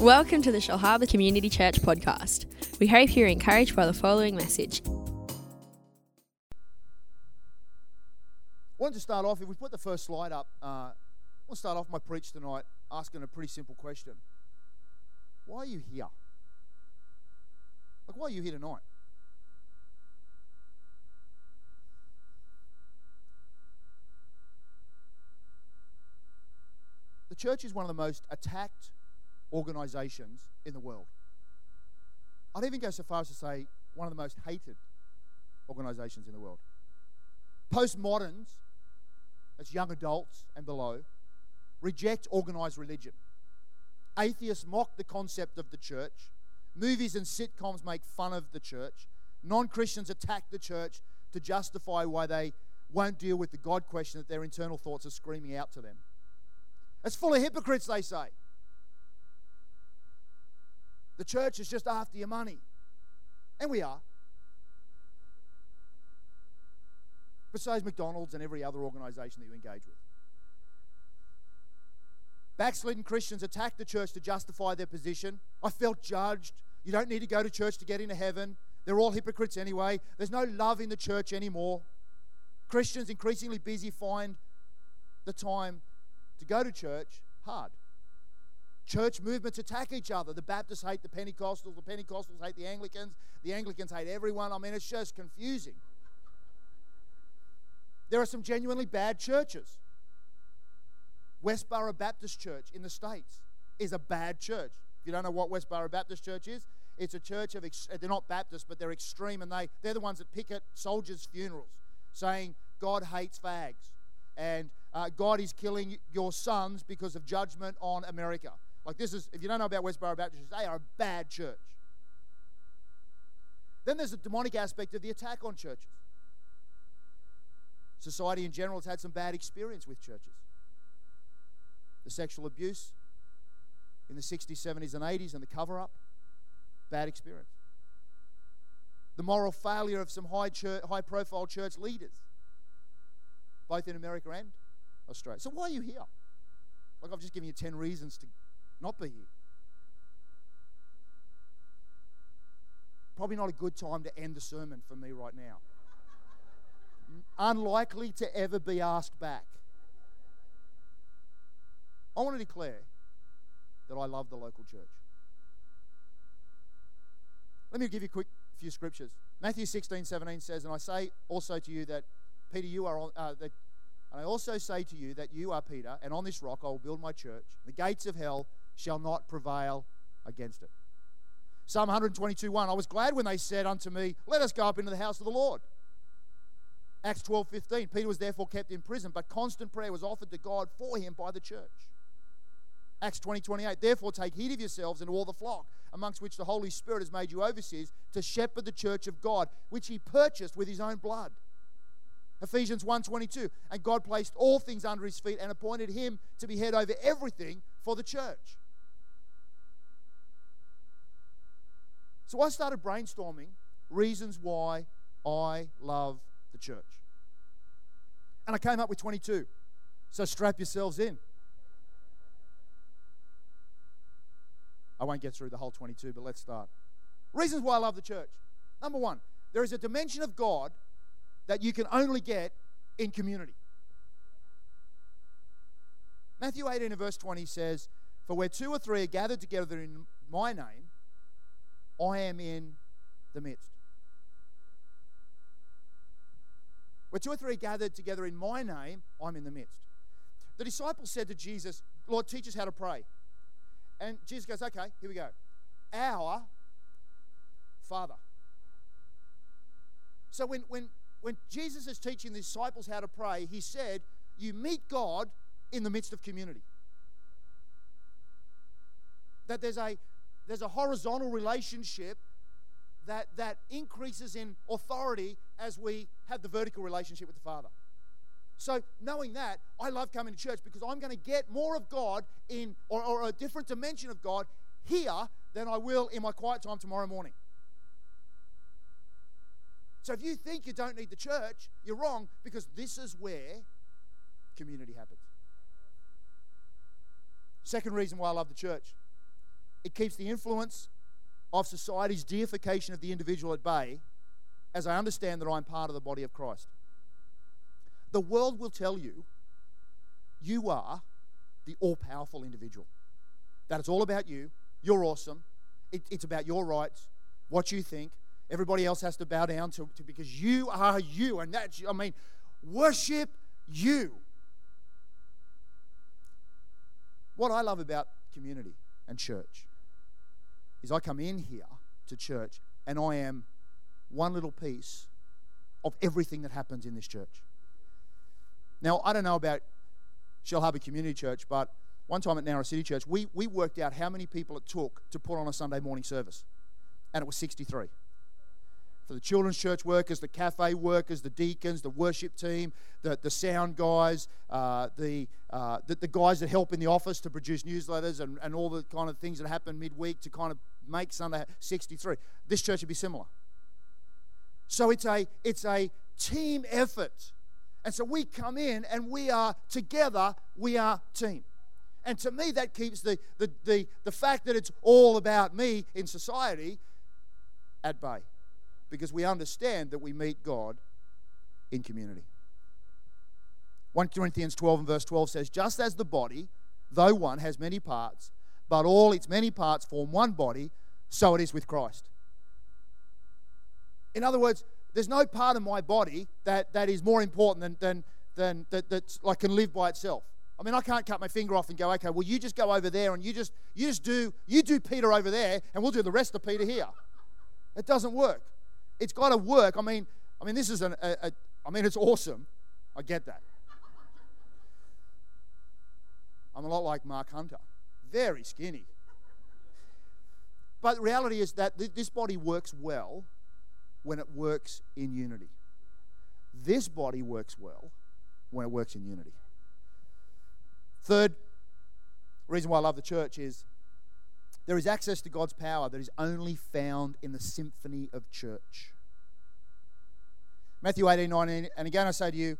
Welcome to the Shellharbour Community Church podcast. We hope you're encouraged by the following message. I wanted to start off, if we put the first slide up, uh, I want to start off my preach tonight asking a pretty simple question. Why are you here? Like, why are you here tonight? The church is one of the most attacked organizations in the world. I'd even go so far as to say one of the most hated organizations in the world. Postmoderns, as young adults and below, reject organized religion. Atheists mock the concept of the church. Movies and sitcoms make fun of the church. Non Christians attack the church to justify why they won't deal with the God question that their internal thoughts are screaming out to them. It's full of hypocrites, they say. The church is just after your money. And we are. Is McDonald's and every other organization that you engage with. Backslidden Christians attack the church to justify their position. I felt judged. You don't need to go to church to get into heaven. They're all hypocrites anyway. There's no love in the church anymore. Christians increasingly busy find the time to go to church hard. Church movements attack each other. The Baptists hate the Pentecostals, the Pentecostals hate the Anglicans, the Anglicans hate everyone. I mean, it's just confusing. There are some genuinely bad churches. Westboro Baptist Church in the States is a bad church. If you don't know what Westboro Baptist Church is, it's a church of, they're not Baptists, but they're extreme, and they, they're the ones that picket soldiers' funerals, saying God hates fags, and uh, God is killing your sons because of judgment on America. Like this is, if you don't know about Westboro Baptist, they are a bad church. Then there's a demonic aspect of the attack on churches. Society in general has had some bad experience with churches. The sexual abuse in the 60s, 70s, and 80s, and the cover up, bad experience. The moral failure of some high, church, high profile church leaders, both in America and Australia. So, why are you here? Like, I've just given you 10 reasons to not be here. Probably not a good time to end the sermon for me right now. Unlikely to ever be asked back. I want to declare that I love the local church. Let me give you a quick few scriptures. Matthew 16, 17 says, And I say also to you that, Peter, you are on, uh, that, and I also say to you that you are Peter, and on this rock I will build my church. The gates of hell shall not prevail against it. Psalm 122 1 I was glad when they said unto me, Let us go up into the house of the Lord. Acts 12 15 Peter was therefore kept in prison, but constant prayer was offered to God for him by the church. Acts 20 28 Therefore take heed of yourselves and all the flock, amongst which the Holy Spirit has made you overseers, to shepherd the church of God, which he purchased with his own blood. Ephesians 1:22 and God placed all things under his feet and appointed him to be head over everything for the church. So I started brainstorming reasons why I love the church. And I came up with 22. So strap yourselves in. I won't get through the whole 22, but let's start. Reasons why I love the church. Number one, there is a dimension of God that you can only get in community. Matthew 18 and verse 20 says, For where two or three are gathered together in my name, I am in the midst. Where two or three gathered together in my name, I'm in the midst. The disciples said to Jesus, Lord, teach us how to pray. And Jesus goes, Okay, here we go. Our Father. So when, when, when Jesus is teaching the disciples how to pray, he said, You meet God in the midst of community. That there's a there's a horizontal relationship that, that increases in authority as we have the vertical relationship with the Father. So, knowing that, I love coming to church because I'm going to get more of God in, or, or a different dimension of God here than I will in my quiet time tomorrow morning. So, if you think you don't need the church, you're wrong because this is where community happens. Second reason why I love the church it keeps the influence of society's deification of the individual at bay as I understand that I'm part of the body of Christ. The world will tell you you are the all powerful individual, that it's all about you, you're awesome, it, it's about your rights, what you think. Everybody else has to bow down to, to because you are you, and that's I mean, worship you. What I love about community and church is I come in here to church and I am one little piece of everything that happens in this church. Now, I don't know about Shellharbour Community Church, but one time at Nowra City Church, we, we worked out how many people it took to put on a Sunday morning service, and it was 63. For the children's church workers, the cafe workers, the deacons, the worship team, the, the sound guys, uh, the, uh, the, the guys that help in the office to produce newsletters and, and all the kind of things that happen midweek to kind of make Sunday 63. This church would be similar. So it's a, it's a team effort. And so we come in and we are together, we are team. And to me, that keeps the, the, the, the fact that it's all about me in society at bay. Because we understand that we meet God in community. 1 Corinthians 12 and verse 12 says, Just as the body, though one, has many parts, but all its many parts form one body, so it is with Christ. In other words, there's no part of my body that, that is more important than, than, than that, that like can live by itself. I mean, I can't cut my finger off and go, okay, well, you just go over there and you just you just do you do Peter over there, and we'll do the rest of Peter here. It doesn't work. It's got to work. I mean, I mean, this is an, a, a I mean, it's awesome. I get that. I'm a lot like Mark Hunter, very skinny. But the reality is that th- this body works well when it works in unity. This body works well when it works in unity. Third reason why I love the church is there is access to God's power that is only found in the symphony of church. Matthew 18, 19, and again I say to you,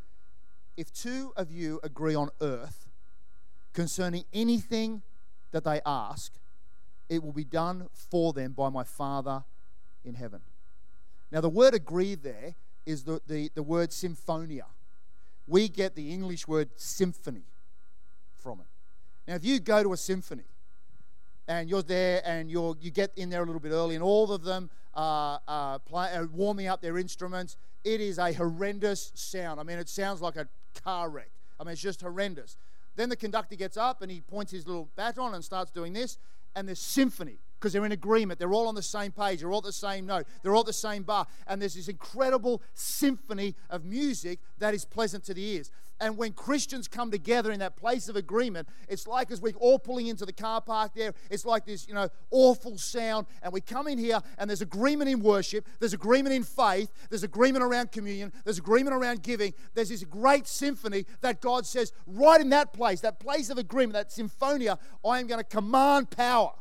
if two of you agree on earth concerning anything that they ask, it will be done for them by my Father in heaven. Now, the word agree there is the, the, the word symphonia. We get the English word symphony from it. Now, if you go to a symphony and you're there and you're, you get in there a little bit early and all of them are, are, play, are warming up their instruments, it is a horrendous sound. I mean, it sounds like a car wreck. I mean, it's just horrendous. Then the conductor gets up and he points his little baton and starts doing this, and there's symphony because they're in agreement. They're all on the same page. They're all the same note. They're all the same bar. And there's this incredible symphony of music that is pleasant to the ears. And when Christians come together in that place of agreement, it's like as we're all pulling into the car park there, it's like this, you know, awful sound. And we come in here and there's agreement in worship, there's agreement in faith, there's agreement around communion, there's agreement around giving. There's this great symphony that God says, right in that place, that place of agreement, that symphonia, I am going to command power.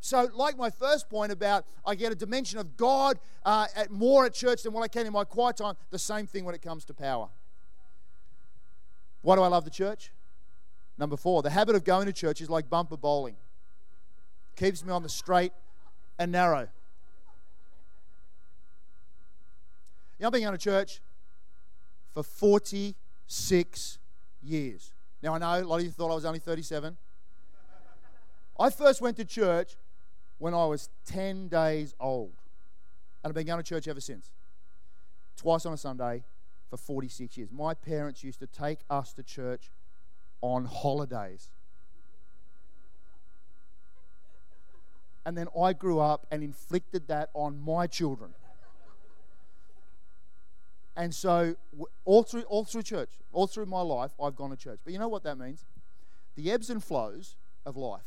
So, like my first point about I get a dimension of God uh, at more at church than what I can in my quiet time, the same thing when it comes to power. Why do I love the church? Number four, the habit of going to church is like bumper bowling, keeps me on the straight and narrow. You know, I've been going to church for 46 years. Now, I know a lot of you thought I was only 37. I first went to church when I was 10 days old. And I've been going to church ever since. Twice on a Sunday for 46 years. My parents used to take us to church on holidays. And then I grew up and inflicted that on my children. And so, all through, all through church, all through my life, I've gone to church. But you know what that means? The ebbs and flows of life.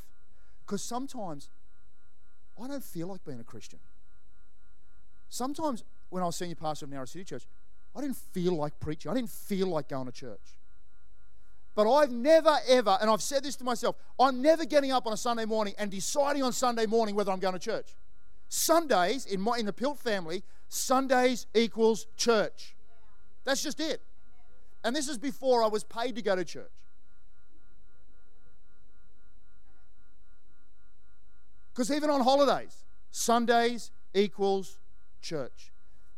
Because sometimes I don't feel like being a Christian. Sometimes when I was senior pastor of Nowra City Church, I didn't feel like preaching. I didn't feel like going to church. But I've never, ever, and I've said this to myself, I'm never getting up on a Sunday morning and deciding on Sunday morning whether I'm going to church. Sundays, in, my, in the Pilt family, Sundays equals church. That's just it. And this is before I was paid to go to church. Because even on holidays, Sundays equals church.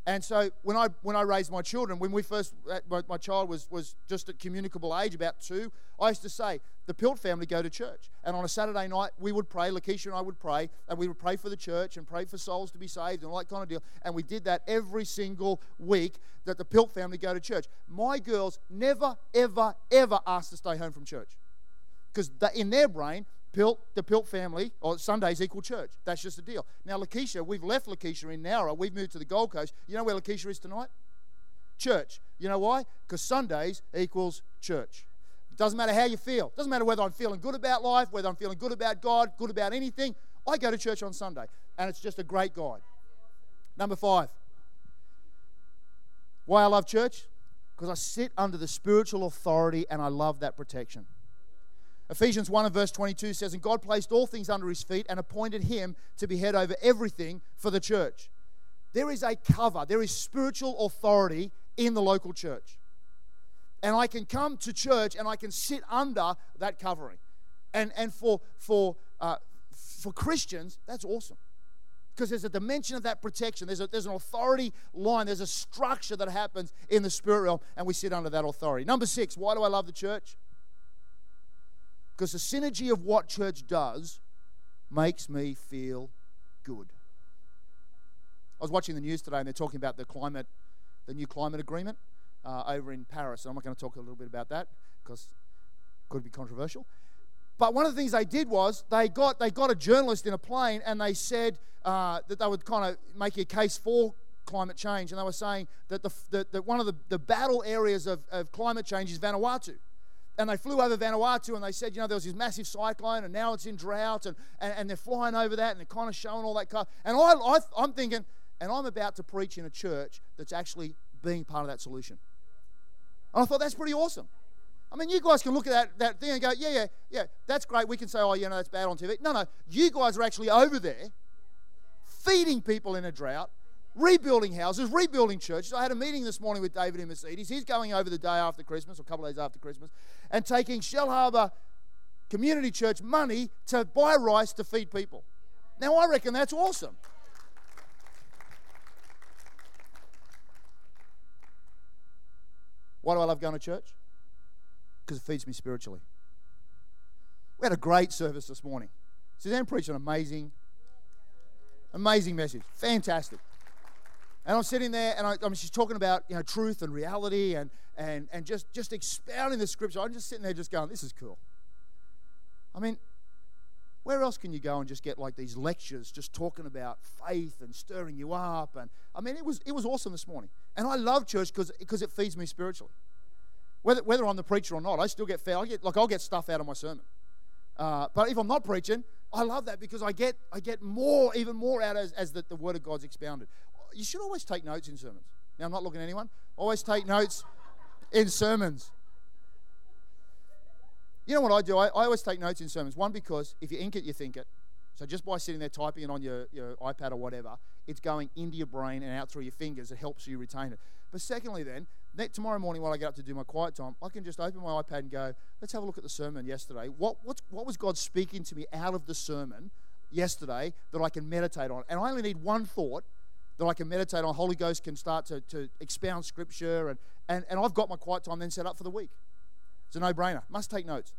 And so when I when I raised my children, when we first uh, my, child was was just at communicable age, about two, I used to say the Pilt family go to church, and on a Saturday night we would pray. Lakeisha and I would pray, and we would pray for the church and pray for souls to be saved and all that kind of deal. And we did that every single week that the Pilt family go to church. My girls never, ever, ever asked to stay home from church because in their brain Pilt, the Pilt family, or Sundays equal church. That's just the deal. Now, Lakeisha, we've left Lakeisha in Nowra. We've moved to the Gold Coast. You know where Lakeisha is tonight? Church. You know why? Because Sundays equals church. It doesn't matter how you feel. It doesn't matter whether I'm feeling good about life, whether I'm feeling good about God, good about anything. I go to church on Sunday, and it's just a great guide. Number five. Why I love church? Because I sit under the spiritual authority and I love that protection. Ephesians 1 and verse 22 says, And God placed all things under his feet and appointed him to be head over everything for the church. There is a cover, there is spiritual authority in the local church. And I can come to church and I can sit under that covering. And, and for, for, uh, for Christians, that's awesome. Because there's a dimension of that protection. There's, a, there's an authority line. There's a structure that happens in the spirit realm, and we sit under that authority. Number six, why do I love the church? Because the synergy of what church does makes me feel good. I was watching the news today and they're talking about the climate, the new climate agreement uh, over in Paris. And I'm not going to talk a little bit about that because it could be controversial. But one of the things they did was they got, they got a journalist in a plane and they said uh, that they would kind of make a case for climate change. And they were saying that, the, that, that one of the, the battle areas of, of climate change is Vanuatu and they flew over Vanuatu and they said, you know, there was this massive cyclone and now it's in drought and, and, and they're flying over that and they're kind of showing all that kind And I, I, I'm thinking, and I'm about to preach in a church that's actually being part of that solution. And I thought that's pretty awesome. I mean, you guys can look at that, that thing and go, yeah, yeah, yeah, that's great. We can say, oh, you know, that's bad on TV. No, no, you guys are actually over there feeding people in a drought rebuilding houses, rebuilding churches. I had a meeting this morning with David in Mercedes. He's going over the day after Christmas, or a couple of days after Christmas, and taking Shellharbour Community Church money to buy rice to feed people. Now, I reckon that's awesome. Why do I love going to church? Because it feeds me spiritually. We had a great service this morning. Suzanne preached an amazing, amazing message. Fantastic. And I'm sitting there and I, mean, she's talking about you know truth and reality and, and, and just, just expounding the scripture. I'm just sitting there just going, this is cool. I mean, where else can you go and just get like these lectures just talking about faith and stirring you up? And I mean, it was, it was awesome this morning. And I love church because it feeds me spiritually. Whether, whether I'm the preacher or not, I still get fed. I get, like, I'll get stuff out of my sermon. Uh, but if I'm not preaching, I love that because I get, I get more, even more out as, as the, the Word of God's expounded you should always take notes in sermons. Now, I'm not looking at anyone. Always take notes in sermons. You know what I do? I, I always take notes in sermons. One, because if you ink it, you think it. So just by sitting there typing it on your, your iPad or whatever, it's going into your brain and out through your fingers. It helps you retain it. But secondly, then, tomorrow morning while I get up to do my quiet time, I can just open my iPad and go, let's have a look at the sermon yesterday. What, what's, what was God speaking to me out of the sermon yesterday that I can meditate on? And I only need one thought that I can meditate on. Holy Ghost can start to, to expound scripture, and, and, and I've got my quiet time then set up for the week. It's a no brainer. Must take notes.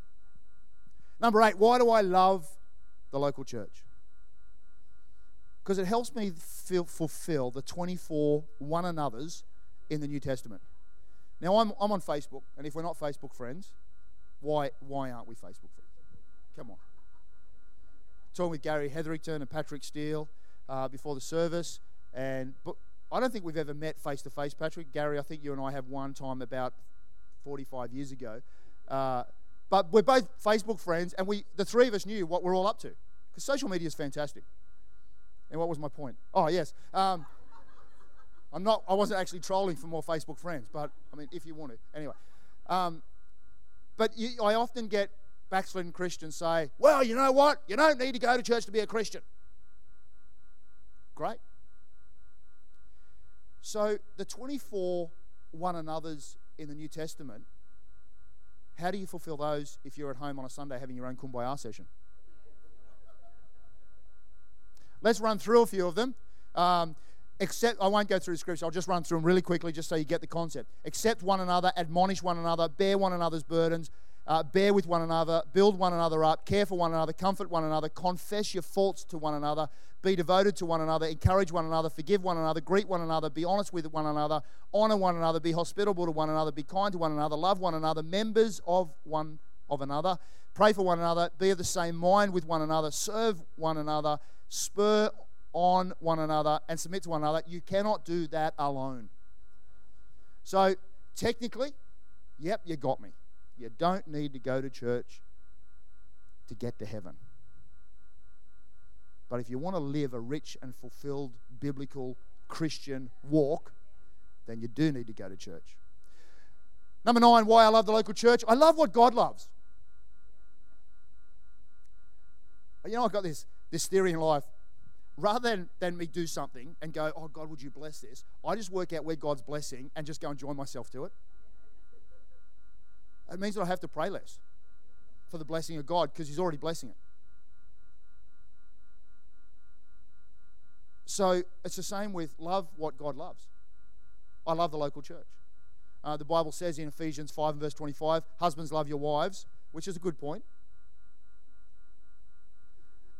Number eight, why do I love the local church? Because it helps me feel, fulfill the 24 one another's in the New Testament. Now, I'm, I'm on Facebook, and if we're not Facebook friends, why, why aren't we Facebook friends? Come on. Talking with Gary Hetherington and Patrick Steele uh, before the service. And but I don't think we've ever met face to face, Patrick. Gary, I think you and I have one time about 45 years ago. Uh, but we're both Facebook friends, and we the three of us knew what we're all up to because social media is fantastic. And what was my point? Oh yes, um, I'm not. I wasn't actually trolling for more Facebook friends, but I mean, if you want to, anyway. Um, but you, I often get backslidden Christians say, "Well, you know what? You don't need to go to church to be a Christian." Great. So, the 24 one another's in the New Testament, how do you fulfill those if you're at home on a Sunday having your own kumbaya session? Let's run through a few of them. Um, Except, I won't go through the scripture, I'll just run through them really quickly just so you get the concept. Accept one another, admonish one another, bear one another's burdens, uh, bear with one another, build one another up, care for one another, comfort one another, confess your faults to one another, be devoted to one another, encourage one another, forgive one another, greet one another, be honest with one another, honor one another, be hospitable to one another, be kind to one another, love one another, members of one of another, pray for one another, be of the same mind with one another, serve one another, spur on one another and submit to one another. You cannot do that alone. So, technically, yep, you got me. You don't need to go to church to get to heaven. But if you want to live a rich and fulfilled biblical Christian walk, then you do need to go to church. Number nine, why I love the local church. I love what God loves. You know, I've got this, this theory in life rather than, than me do something and go, oh, God, would you bless this? I just work out where God's blessing and just go and join myself to it. It means that I have to pray less for the blessing of God because He's already blessing it. So it's the same with love what God loves. I love the local church. Uh, the Bible says in Ephesians 5 and verse 25, husbands love your wives, which is a good point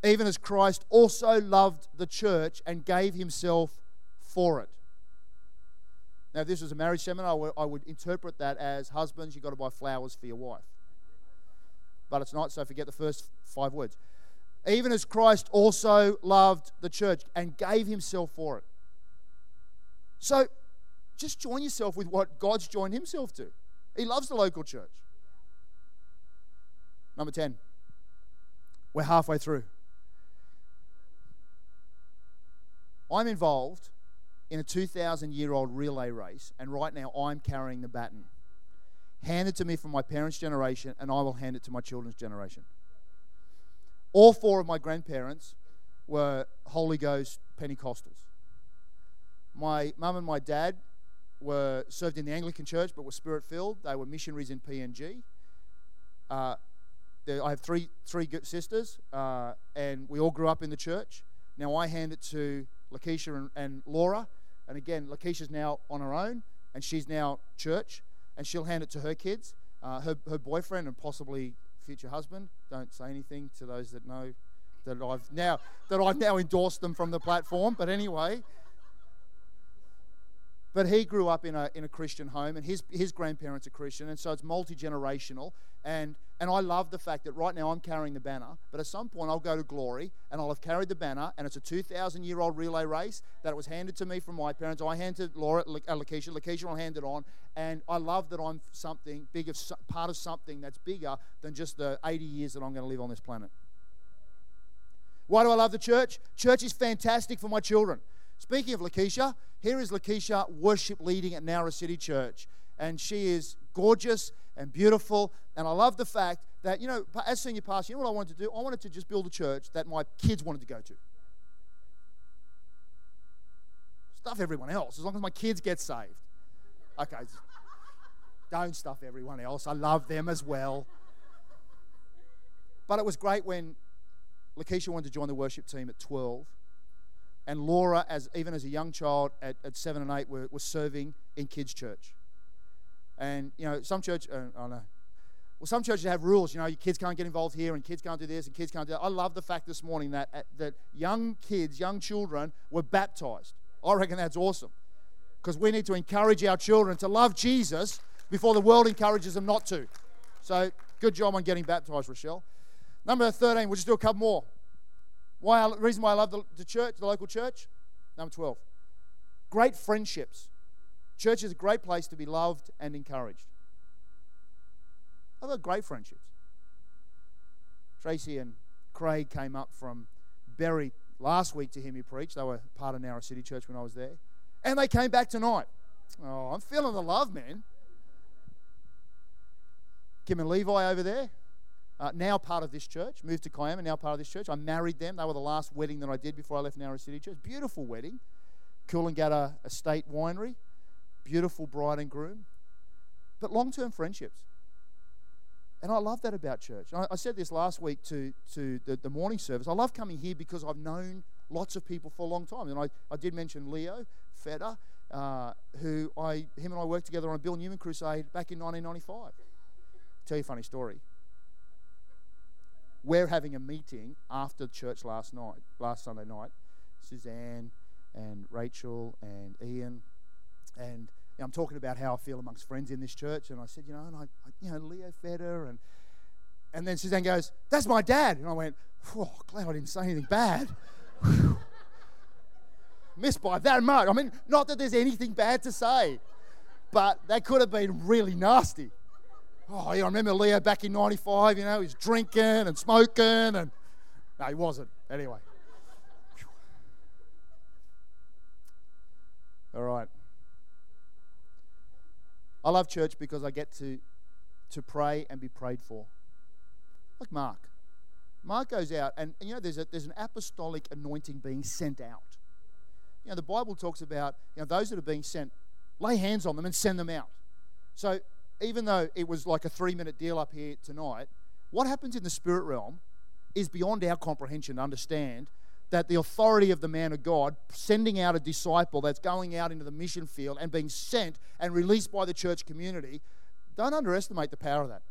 even as Christ also loved the church and gave himself for it. Now, if this was a marriage seminar, I would interpret that as husbands, you've got to buy flowers for your wife. But it's not, so forget the first five words. Even as Christ also loved the church and gave himself for it. So just join yourself with what God's joined himself to. He loves the local church. Number 10. We're halfway through. I'm involved in a 2,000 year old relay race, and right now I'm carrying the baton. Handed to me from my parents' generation, and I will hand it to my children's generation. All four of my grandparents were Holy Ghost Pentecostals. My mum and my dad were served in the Anglican Church, but were spirit filled. They were missionaries in PNG. Uh, I have three three sisters, uh, and we all grew up in the church. Now I hand it to Lakeisha and, and Laura. And again, Lakeisha's now on her own, and she's now church, and she'll hand it to her kids, uh, her, her boyfriend, and possibly future husband. Don't say anything to those that know that I've now that I've now endorsed them from the platform. But anyway, but he grew up in a, in a Christian home, and his, his grandparents are Christian, and so it's multi generational. And, and I love the fact that right now I'm carrying the banner, but at some point I'll go to glory and I'll have carried the banner, and it's a 2,000 year old relay race that was handed to me from my parents. I handed Laura, uh, Lakeisha, Lakeisha will hand it on, and I love that I'm something big of part of something that's bigger than just the 80 years that I'm going to live on this planet. Why do I love the church? Church is fantastic for my children. Speaking of Lakeisha, here is Lakeisha worship leading at Nowra City Church. And she is gorgeous and beautiful. And I love the fact that, you know, as senior pastor, you know what I wanted to do? I wanted to just build a church that my kids wanted to go to. Stuff everyone else, as long as my kids get saved. Okay, don't stuff everyone else. I love them as well. But it was great when Lakeisha wanted to join the worship team at 12 and Laura, as even as a young child at, at seven and eight, were, were serving in kids' church. And you know, some church, uh, I know. Well, some churches have rules. You know, your kids can't get involved here, and kids can't do this, and kids can't do that. I love the fact this morning that uh, that young kids, young children, were baptized. I reckon that's awesome, because we need to encourage our children to love Jesus before the world encourages them not to. So, good job on getting baptized, Rochelle. Number 13, we'll just do a couple more. Why I, reason why I love the, the church, the local church. Number 12. Great friendships. Church is a great place to be loved and encouraged. I've got great friendships. Tracy and Craig came up from Berry last week to hear me preach. They were part of Nowra City Church when I was there. And they came back tonight. Oh, I'm feeling the love, man. Kim and Levi over there, uh, now part of this church, moved to Kiama, now part of this church. I married them. They were the last wedding that I did before I left Nowra City Church. Beautiful wedding. Coolangatta Estate Winery. Beautiful bride and groom. But long term friendships. And I love that about church. I, I, said this last week to, to the, the morning service. I love coming here because I've known lots of people for a long time. And I, I did mention Leo Feder, uh, who I, him and I worked together on a Bill Newman crusade back in 1995. Tell you a funny story. We're having a meeting after church last night, last Sunday night. Suzanne and Rachel and Ian and you know, I'm talking about how I feel amongst friends in this church, and I said, you know, and I, I you know, Leo Feder, and and then Suzanne goes, "That's my dad," and I went, "Oh, glad I didn't say anything bad." Missed by that much. I mean, not that there's anything bad to say, but that could have been really nasty. Oh, yeah, I remember Leo back in '95. You know, he's drinking and smoking, and no, he wasn't. Anyway. All right. I love church because I get to, to pray and be prayed for. Like Mark. Mark goes out, and, and you know, there's, a, there's an apostolic anointing being sent out. You know, the Bible talks about you know, those that are being sent, lay hands on them and send them out. So even though it was like a three minute deal up here tonight, what happens in the spirit realm is beyond our comprehension to understand that the authority of the man of God, sending out a disciple that's going out into the mission field and being sent and released by the church community, don't underestimate the power of that.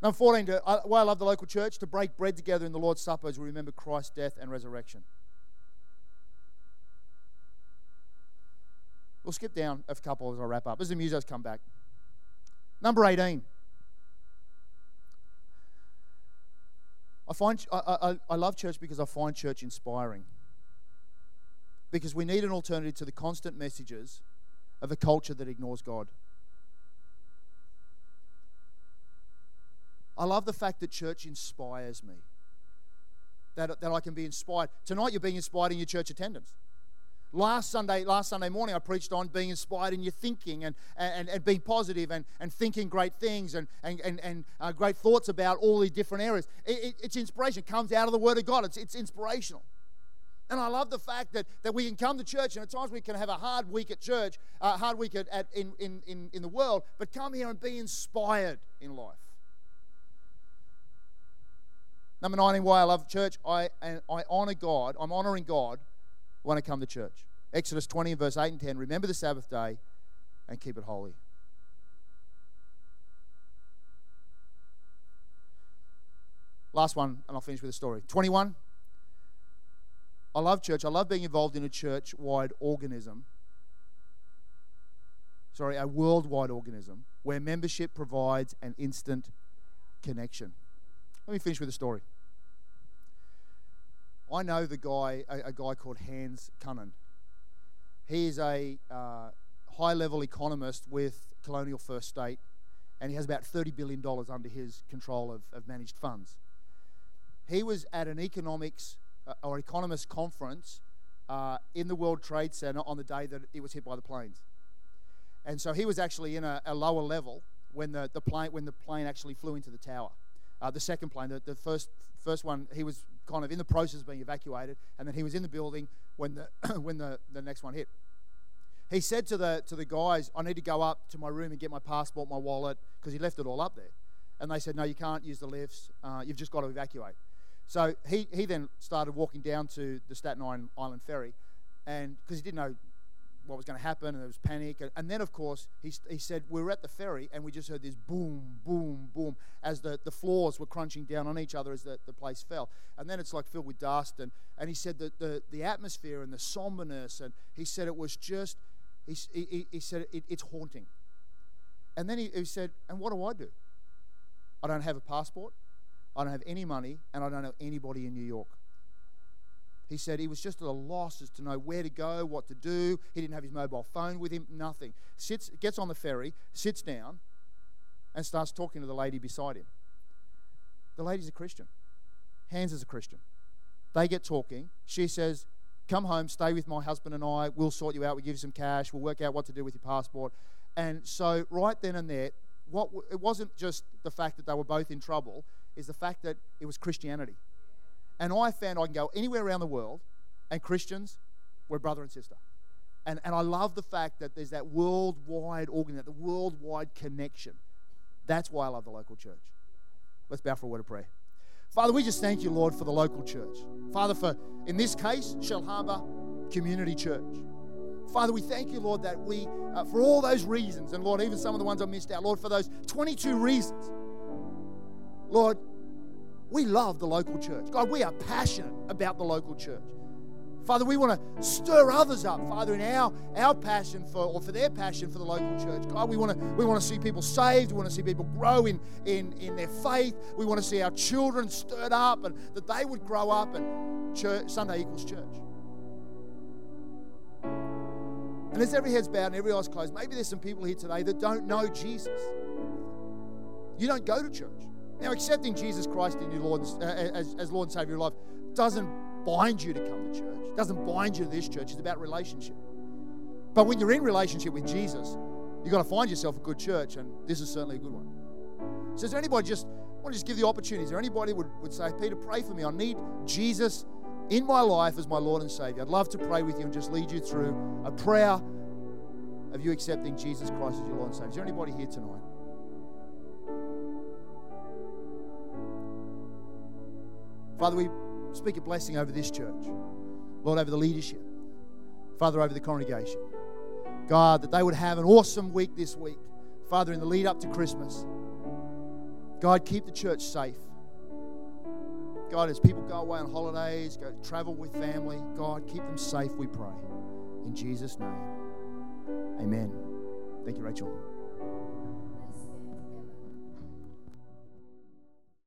Number 14, to, uh, why I love the local church, to break bread together in the Lord's Supper as we remember Christ's death and resurrection. We'll skip down a couple as I wrap up, as the musos come back. Number 18. I find I, I, I love church because I find church inspiring. Because we need an alternative to the constant messages of a culture that ignores God. I love the fact that church inspires me. That, that I can be inspired. Tonight you're being inspired in your church attendance. Last Sunday, last Sunday morning, I preached on being inspired in your thinking and, and, and being positive and, and thinking great things and, and, and, and uh, great thoughts about all these different areas. It, it, it's inspiration. It comes out of the Word of God. It's, it's inspirational. And I love the fact that, that we can come to church, and at times we can have a hard week at church, a uh, hard week at, at, in, in, in, in the world, but come here and be inspired in life. Number 19, why I love church, I, I honor God. I'm honoring God when to come to church. Exodus 20 verse 8 and 10 Remember the Sabbath day and keep it holy. Last one, and I'll finish with a story. 21. I love church. I love being involved in a church wide organism. Sorry, a worldwide organism where membership provides an instant connection. Let me finish with a story. I know the guy, a, a guy called Hans Kunnen. He is a uh, high level economist with Colonial First State, and he has about $30 billion under his control of, of managed funds. He was at an economics uh, or economist conference uh, in the World Trade Center on the day that it was hit by the planes. And so he was actually in a, a lower level when the, the, plane, when the plane actually flew into the tower. Uh, the second plane, the, the first, first one, he was kind of in the process of being evacuated, and then he was in the building when the when the, the next one hit. He said to the to the guys, "I need to go up to my room and get my passport, my wallet, because he left it all up there." And they said, "No, you can't use the lifts. Uh, you've just got to evacuate." So he he then started walking down to the Staten Island ferry, and because he didn't know what was going to happen, and there was panic. And, and then, of course, he, he said, We were at the ferry, and we just heard this boom, boom, boom, as the, the floors were crunching down on each other as the, the place fell. And then it's like filled with dust. And, and he said that the, the atmosphere and the somberness, and he said it was just, he, he, he said it, it's haunting. And then he, he said, And what do I do? I don't have a passport, I don't have any money, and I don't know anybody in New York. He said he was just at a loss as to know where to go, what to do. He didn't have his mobile phone with him, nothing. Sits, gets on the ferry, sits down, and starts talking to the lady beside him. The lady's a Christian. Hans is a Christian. They get talking. She says, Come home, stay with my husband and I. We'll sort you out. We'll give you some cash. We'll work out what to do with your passport. And so, right then and there, what, it wasn't just the fact that they were both in trouble, is the fact that it was Christianity. And I found I can go anywhere around the world, and Christians, we're brother and sister. And, and I love the fact that there's that worldwide organ, that the worldwide connection. That's why I love the local church. Let's bow for a word of prayer. Father, we just thank you, Lord, for the local church. Father, for in this case, Shellharbour Community Church. Father, we thank you, Lord, that we, uh, for all those reasons, and Lord, even some of the ones I missed out, Lord, for those 22 reasons, Lord, we love the local church. God, we are passionate about the local church. Father, we want to stir others up, Father, in our, our passion for, or for their passion for the local church. God, we want to we want to see people saved. We want to see people grow in, in, in their faith. We want to see our children stirred up and that they would grow up and church, Sunday equals church. And as every head's bowed and every eye's closed, maybe there's some people here today that don't know Jesus. You don't go to church. Now, accepting Jesus Christ in your Lord, uh, as, as Lord and Savior of your life doesn't bind you to come to church. It doesn't bind you to this church. It's about relationship. But when you're in relationship with Jesus, you've got to find yourself a good church, and this is certainly a good one. So, is there anybody just I want to just give the opportunity? Is there anybody would, would say, Peter, pray for me? I need Jesus in my life as my Lord and Savior. I'd love to pray with you and just lead you through a prayer of you accepting Jesus Christ as your Lord and Savior. Is there anybody here tonight? Father, we speak a blessing over this church. Lord, over the leadership. Father, over the congregation. God, that they would have an awesome week this week. Father, in the lead up to Christmas. God, keep the church safe. God, as people go away on holidays, go travel with family, God, keep them safe, we pray. In Jesus' name. Amen. Thank you, Rachel.